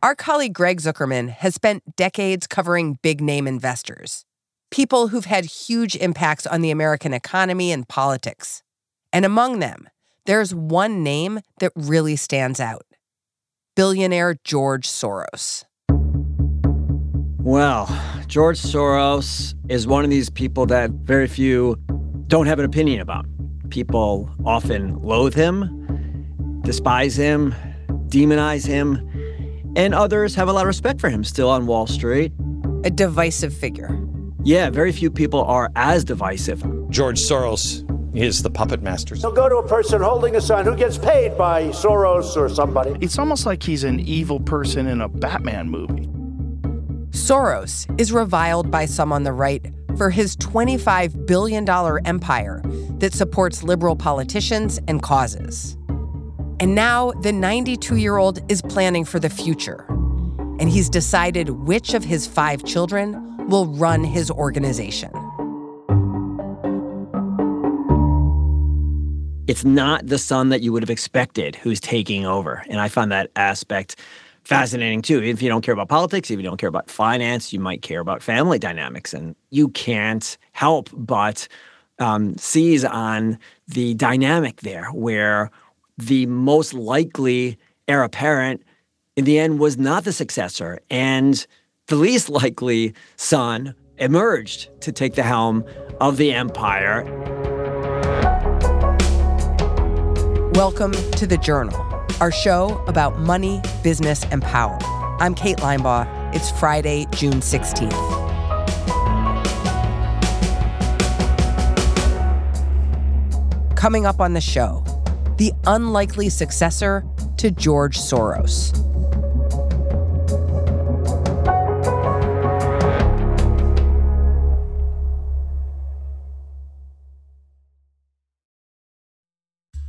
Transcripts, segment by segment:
Our colleague Greg Zuckerman has spent decades covering big name investors, people who've had huge impacts on the American economy and politics. And among them, there's one name that really stands out billionaire George Soros. Well, George Soros is one of these people that very few don't have an opinion about. People often loathe him, despise him, demonize him, and others have a lot of respect for him still on Wall Street. A divisive figure. Yeah, very few people are as divisive. George Soros is the puppet master. He'll go to a person holding a sign who gets paid by Soros or somebody. It's almost like he's an evil person in a Batman movie. Soros is reviled by some on the right for his $25 billion empire that supports liberal politicians and causes. And now the 92 year old is planning for the future. And he's decided which of his five children will run his organization. It's not the son that you would have expected who's taking over. And I find that aspect fascinating too. If you don't care about politics, if you don't care about finance, you might care about family dynamics. And you can't help but um, seize on the dynamic there where the most likely heir apparent in the end was not the successor. And the least likely son emerged to take the helm of the empire. Welcome to The Journal our show about money, business, and power. I'm Kate Linebaugh. It's Friday, June 16th. Coming up on the show, the unlikely successor to George Soros.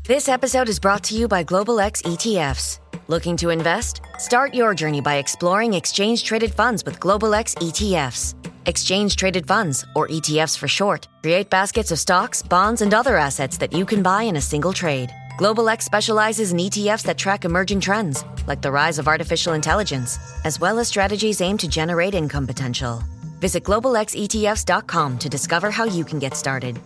This episode is brought to you by Global X ETFs. Looking to invest? Start your journey by exploring exchange traded funds with Global X ETFs. Exchange traded funds, or ETFs for short, create baskets of stocks, bonds, and other assets that you can buy in a single trade. Global X specializes in ETFs that track emerging trends, like the rise of artificial intelligence, as well as strategies aimed to generate income potential. Visit globalxetfs.com to discover how you can get started.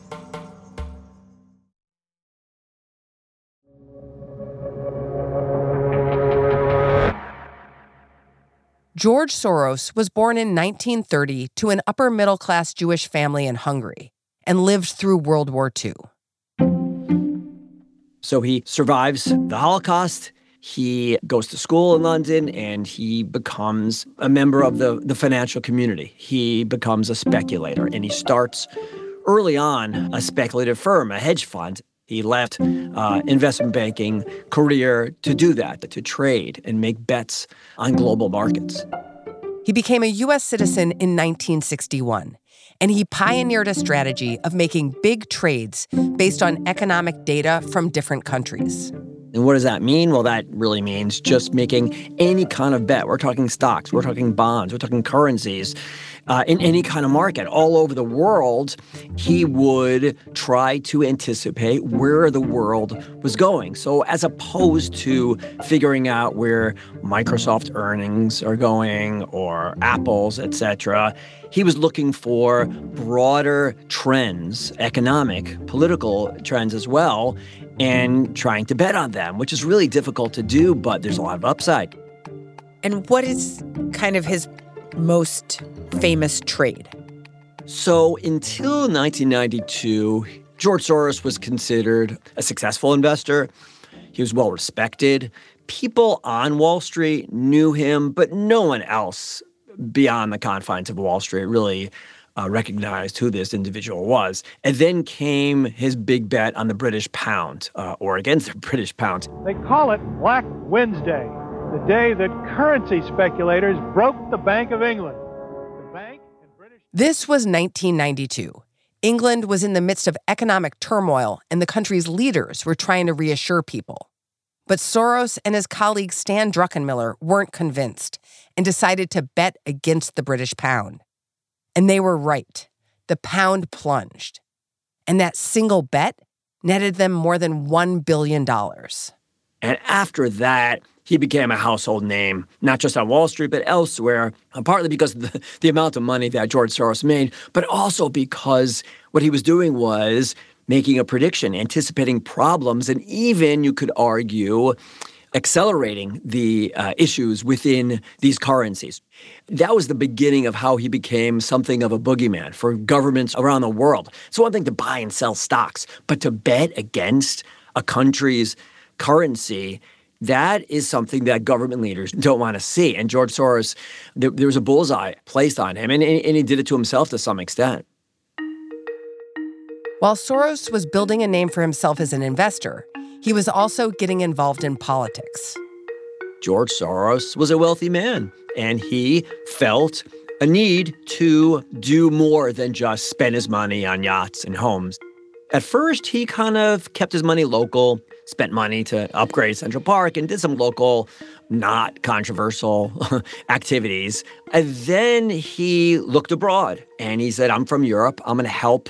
George Soros was born in 1930 to an upper middle class Jewish family in Hungary and lived through World War II. So he survives the Holocaust. He goes to school in London and he becomes a member of the, the financial community. He becomes a speculator and he starts early on a speculative firm, a hedge fund. He left uh, investment banking career to do that, to trade and make bets on global markets. He became a U.S. citizen in 1961, and he pioneered a strategy of making big trades based on economic data from different countries. And what does that mean? Well, that really means just making any kind of bet. We're talking stocks, we're talking bonds, we're talking currencies. Uh, in any kind of market all over the world, he would try to anticipate where the world was going. So, as opposed to figuring out where Microsoft earnings are going or Apple's, etc., he was looking for broader trends, economic, political trends as well, and trying to bet on them, which is really difficult to do, but there's a lot of upside. And what is kind of his most famous trade? So until 1992, George Soros was considered a successful investor. He was well respected. People on Wall Street knew him, but no one else beyond the confines of Wall Street really uh, recognized who this individual was. And then came his big bet on the British pound, uh, or against the British pound. They call it Black Wednesday, the day that currency speculators broke the Bank of England. The bank and British. This was 1992. England was in the midst of economic turmoil, and the country's leaders were trying to reassure people. But Soros and his colleague Stan Druckenmiller weren't convinced and decided to bet against the British pound. And they were right. The pound plunged. And that single bet netted them more than $1 billion. And after that, he became a household name, not just on Wall Street, but elsewhere, uh, partly because of the, the amount of money that George Soros made, but also because what he was doing was making a prediction, anticipating problems, and even, you could argue, accelerating the uh, issues within these currencies. That was the beginning of how he became something of a boogeyman for governments around the world. It's one thing to buy and sell stocks, but to bet against a country's currency that is something that government leaders don't want to see. And George Soros, there, there was a bullseye placed on him, and, and he did it to himself to some extent. While Soros was building a name for himself as an investor, he was also getting involved in politics. George Soros was a wealthy man, and he felt a need to do more than just spend his money on yachts and homes. At first, he kind of kept his money local, spent money to upgrade Central Park, and did some local, not controversial activities. And then he looked abroad and he said, I'm from Europe. I'm going to help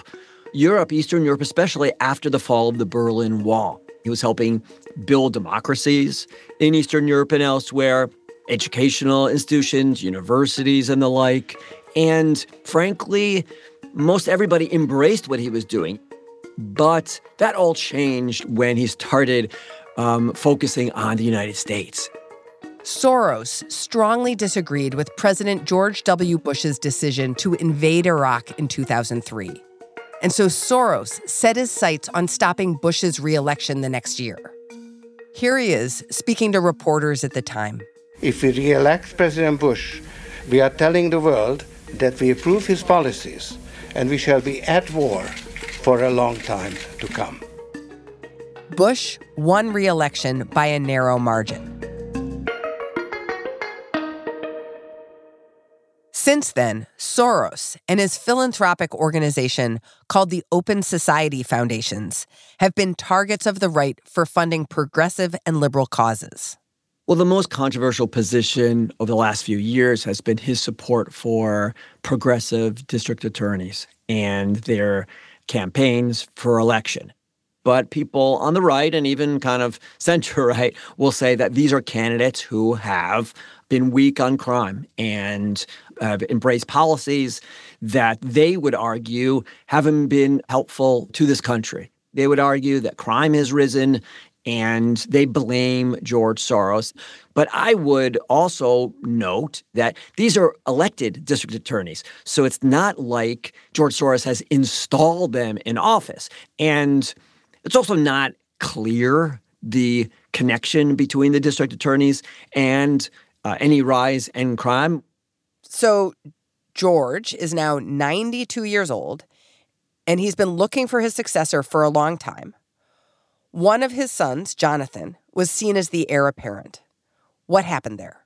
Europe, Eastern Europe, especially after the fall of the Berlin Wall. He was helping build democracies in Eastern Europe and elsewhere, educational institutions, universities, and the like. And frankly, most everybody embraced what he was doing. But that all changed when he started um, focusing on the United States. Soros strongly disagreed with President George W. Bush's decision to invade Iraq in 2003. And so Soros set his sights on stopping Bush's reelection the next year. Here he is speaking to reporters at the time. If we re-elect President Bush, we are telling the world that we approve his policies and we shall be at war for a long time to come. Bush won re election by a narrow margin. Since then, Soros and his philanthropic organization called the Open Society Foundations have been targets of the right for funding progressive and liberal causes. Well, the most controversial position over the last few years has been his support for progressive district attorneys and their campaigns for election. But people on the right and even kind of center right will say that these are candidates who have been weak on crime and have embraced policies that they would argue haven't been helpful to this country. They would argue that crime has risen and they blame George Soros. But I would also note that these are elected district attorneys. So it's not like George Soros has installed them in office. And it's also not clear the connection between the district attorneys and uh, any rise in crime. So George is now 92 years old, and he's been looking for his successor for a long time. One of his sons, Jonathan, was seen as the heir apparent. What happened there?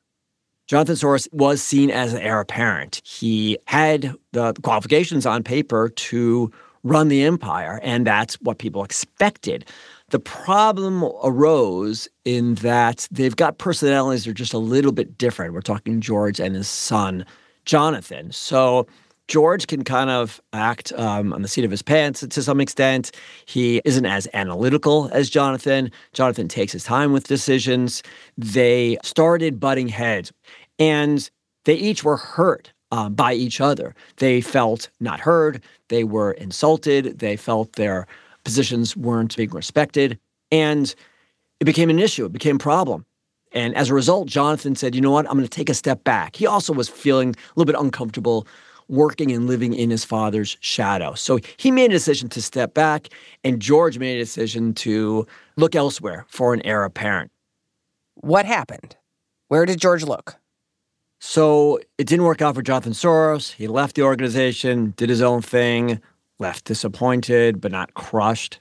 Jonathan Soros was seen as an heir apparent. He had the qualifications on paper to run the empire, and that's what people expected. The problem arose in that they've got personalities that are just a little bit different. We're talking George and his son, Jonathan. So George can kind of act um, on the seat of his pants to some extent. He isn't as analytical as Jonathan. Jonathan takes his time with decisions. They started butting heads, and they each were hurt um, by each other. They felt not heard. They were insulted. They felt their positions weren't being respected. And it became an issue, it became a problem. And as a result, Jonathan said, you know what, I'm going to take a step back. He also was feeling a little bit uncomfortable working and living in his father's shadow. So he made a decision to step back, and George made a decision to look elsewhere for an heir apparent. What happened? Where did George look? So it didn't work out for Jonathan Soros. He left the organization, did his own thing, left disappointed but not crushed.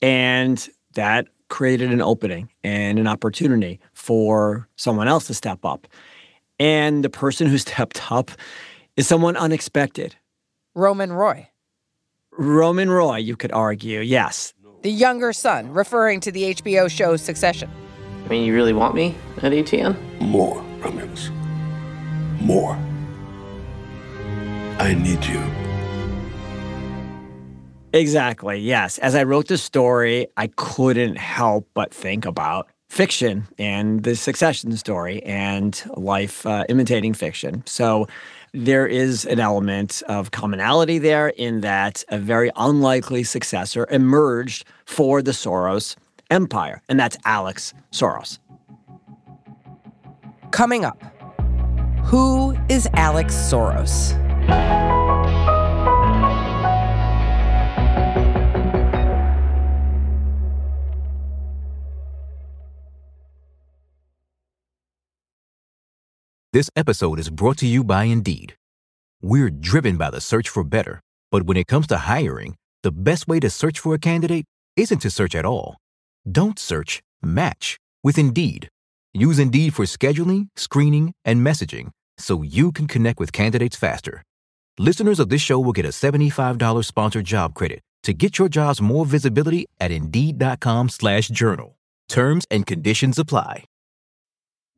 And that created an opening and an opportunity for someone else to step up. And the person who stepped up is someone unexpected. Roman Roy. Roman Roy, you could argue, yes. The younger son, referring to the HBO show Succession. I mean, you really want me at ATN? More, Romulus. More. I need you. Exactly, yes. As I wrote the story, I couldn't help but think about fiction and the succession story and life uh, imitating fiction. So there is an element of commonality there in that a very unlikely successor emerged for the Soros empire, and that's Alex Soros. Coming up, who is Alex Soros? This episode is brought to you by Indeed. We're driven by the search for better, but when it comes to hiring, the best way to search for a candidate isn't to search at all. Don't search, match with Indeed. Use Indeed for scheduling, screening, and messaging so you can connect with candidates faster. Listeners of this show will get a $75 sponsored job credit to get your jobs more visibility at Indeed.com slash journal. Terms and conditions apply.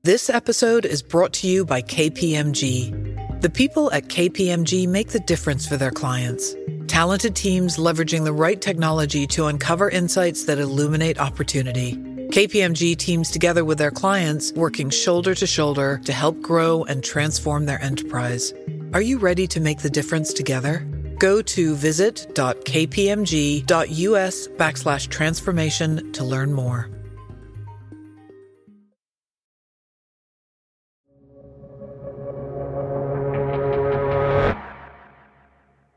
This episode is brought to you by KPMG. The people at KPMG make the difference for their clients. Talented teams leveraging the right technology to uncover insights that illuminate opportunity. KPMG teams together with their clients, working shoulder to shoulder to help grow and transform their enterprise. Are you ready to make the difference together? Go to visit.kpmg.us backslash transformation to learn more.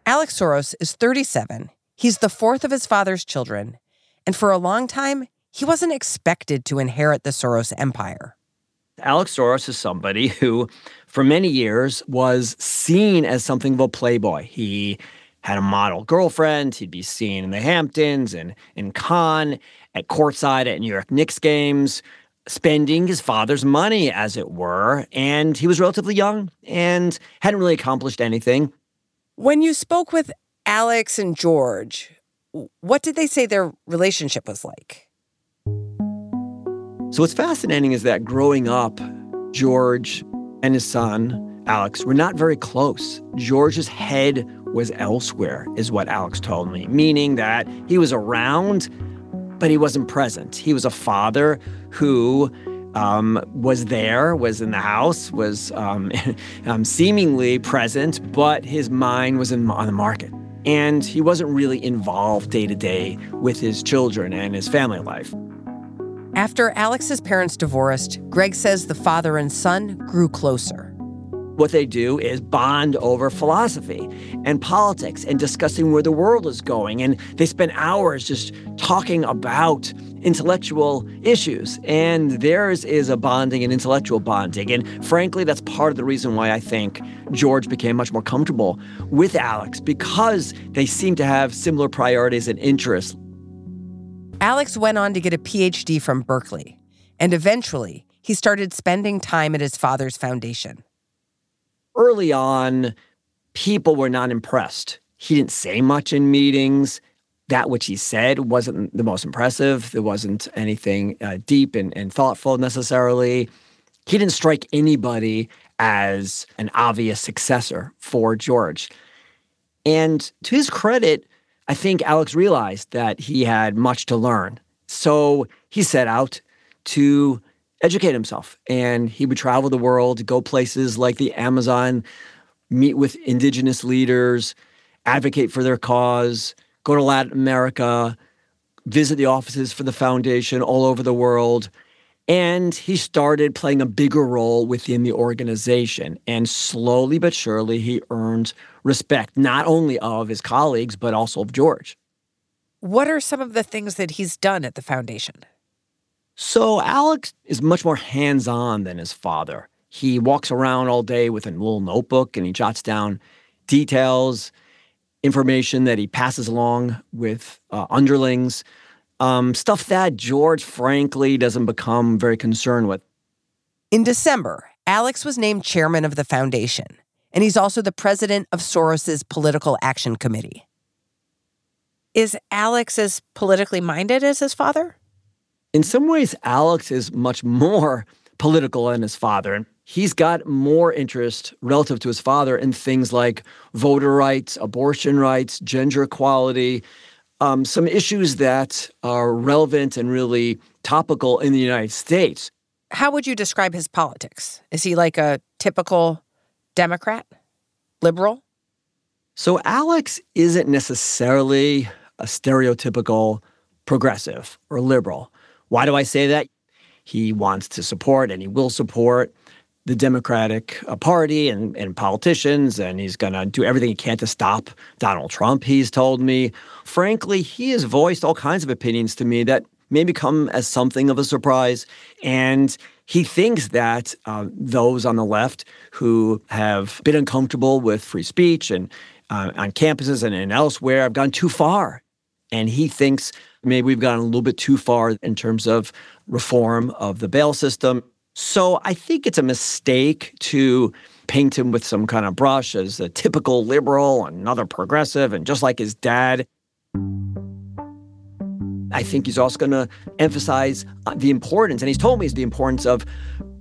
Alex Soros is 37. He's the fourth of his father's children. And for a long time, he wasn't expected to inherit the Soros empire. Alex Soros is somebody who, for many years, was seen as something of a playboy. He had a model girlfriend. He'd be seen in the Hamptons and in Cannes, at courtside at New York Knicks games, spending his father's money, as it were. And he was relatively young and hadn't really accomplished anything. When you spoke with Alex and George, what did they say their relationship was like? So, what's fascinating is that growing up, George and his son, Alex, were not very close. George's head was elsewhere, is what Alex told me, meaning that he was around, but he wasn't present. He was a father who um, was there, was in the house, was um, um, seemingly present, but his mind was in, on the market. And he wasn't really involved day to day with his children and his family life. After Alex's parents divorced, Greg says the father and son grew closer. What they do is bond over philosophy and politics and discussing where the world is going. And they spend hours just talking about intellectual issues. And theirs is a bonding and intellectual bonding. And frankly, that's part of the reason why I think George became much more comfortable with Alex because they seem to have similar priorities and interests. Alex went on to get a PhD from Berkeley, and eventually he started spending time at his father's foundation. Early on, people were not impressed. He didn't say much in meetings. That which he said wasn't the most impressive. There wasn't anything uh, deep and, and thoughtful necessarily. He didn't strike anybody as an obvious successor for George. And to his credit, I think Alex realized that he had much to learn. So he set out to educate himself and he would travel the world, go places like the Amazon, meet with indigenous leaders, advocate for their cause, go to Latin America, visit the offices for the foundation all over the world. And he started playing a bigger role within the organization. And slowly but surely, he earned respect, not only of his colleagues, but also of George. What are some of the things that he's done at the foundation? So, Alex is much more hands on than his father. He walks around all day with a little notebook and he jots down details, information that he passes along with uh, underlings um, stuff that George, frankly, doesn't become very concerned with. In December, Alex was named chairman of the foundation, and he's also the president of Soros's Political Action Committee. Is Alex as politically minded as his father? In some ways, Alex is much more political than his father. And he's got more interest relative to his father in things like voter rights, abortion rights, gender equality, um, some issues that are relevant and really topical in the United States. How would you describe his politics? Is he like a typical Democrat, liberal? So Alex isn't necessarily a stereotypical progressive or liberal. Why do I say that? He wants to support and he will support the Democratic uh, Party and, and politicians, and he's going to do everything he can to stop Donald Trump, he's told me. Frankly, he has voiced all kinds of opinions to me that maybe come as something of a surprise. And he thinks that uh, those on the left who have been uncomfortable with free speech and uh, on campuses and, and elsewhere have gone too far. And he thinks maybe we've gone a little bit too far in terms of reform of the bail system. So I think it's a mistake to paint him with some kind of brush as a typical liberal, another progressive, and just like his dad. I think he's also going to emphasize uh, the importance, and he's told me, is the importance of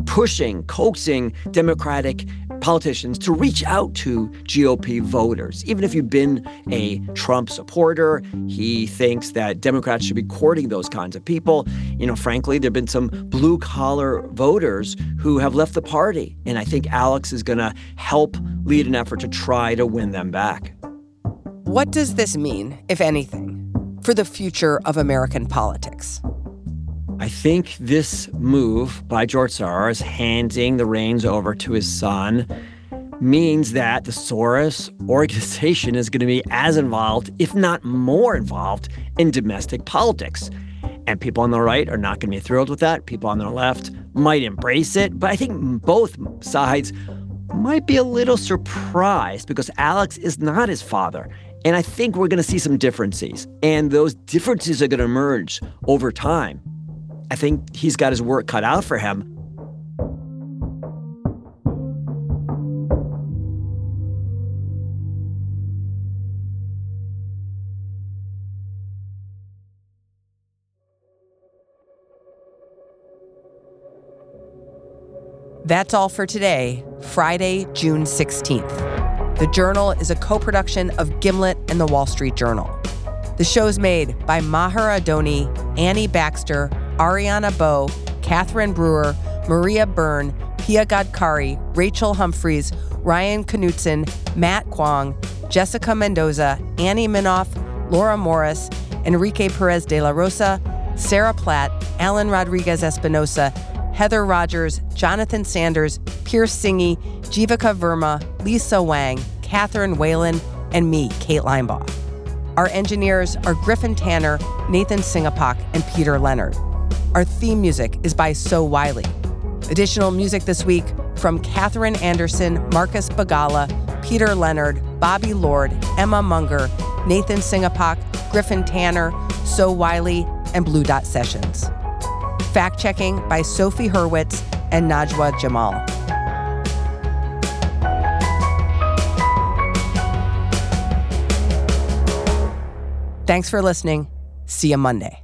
pushing, coaxing Democratic politicians to reach out to GOP voters. Even if you've been a Trump supporter, he thinks that Democrats should be courting those kinds of people. You know, frankly, there have been some blue collar voters who have left the party. And I think Alex is going to help lead an effort to try to win them back. What does this mean, if anything? For the future of American politics? I think this move by George Soros, handing the reins over to his son, means that the Soros organization is going to be as involved, if not more involved, in domestic politics. And people on the right are not going to be thrilled with that. People on the left might embrace it. But I think both sides might be a little surprised because Alex is not his father. And I think we're going to see some differences. And those differences are going to emerge over time. I think he's got his work cut out for him. That's all for today, Friday, June 16th. The Journal is a co production of Gimlet and the Wall Street Journal. The show's made by Maher Adoni, Annie Baxter, Ariana Bow, Catherine Brewer, Maria Byrne, Pia Gadkari, Rachel Humphreys, Ryan Knutson, Matt Kwong, Jessica Mendoza, Annie Minoff, Laura Morris, Enrique Perez de la Rosa, Sarah Platt, Alan Rodriguez Espinosa, Heather Rogers, Jonathan Sanders, Pierce Singgih, Jivika Verma, Lisa Wang, Catherine Whelan, and me, Kate Linebaugh. Our engineers are Griffin Tanner, Nathan Singapok, and Peter Leonard. Our theme music is by So Wylie. Additional music this week from Catherine Anderson, Marcus Bagala, Peter Leonard, Bobby Lord, Emma Munger, Nathan Singapok, Griffin Tanner, So Wylie, and Blue Dot Sessions. Fact checking by Sophie Hurwitz and Najwa Jamal. Thanks for listening. See you Monday.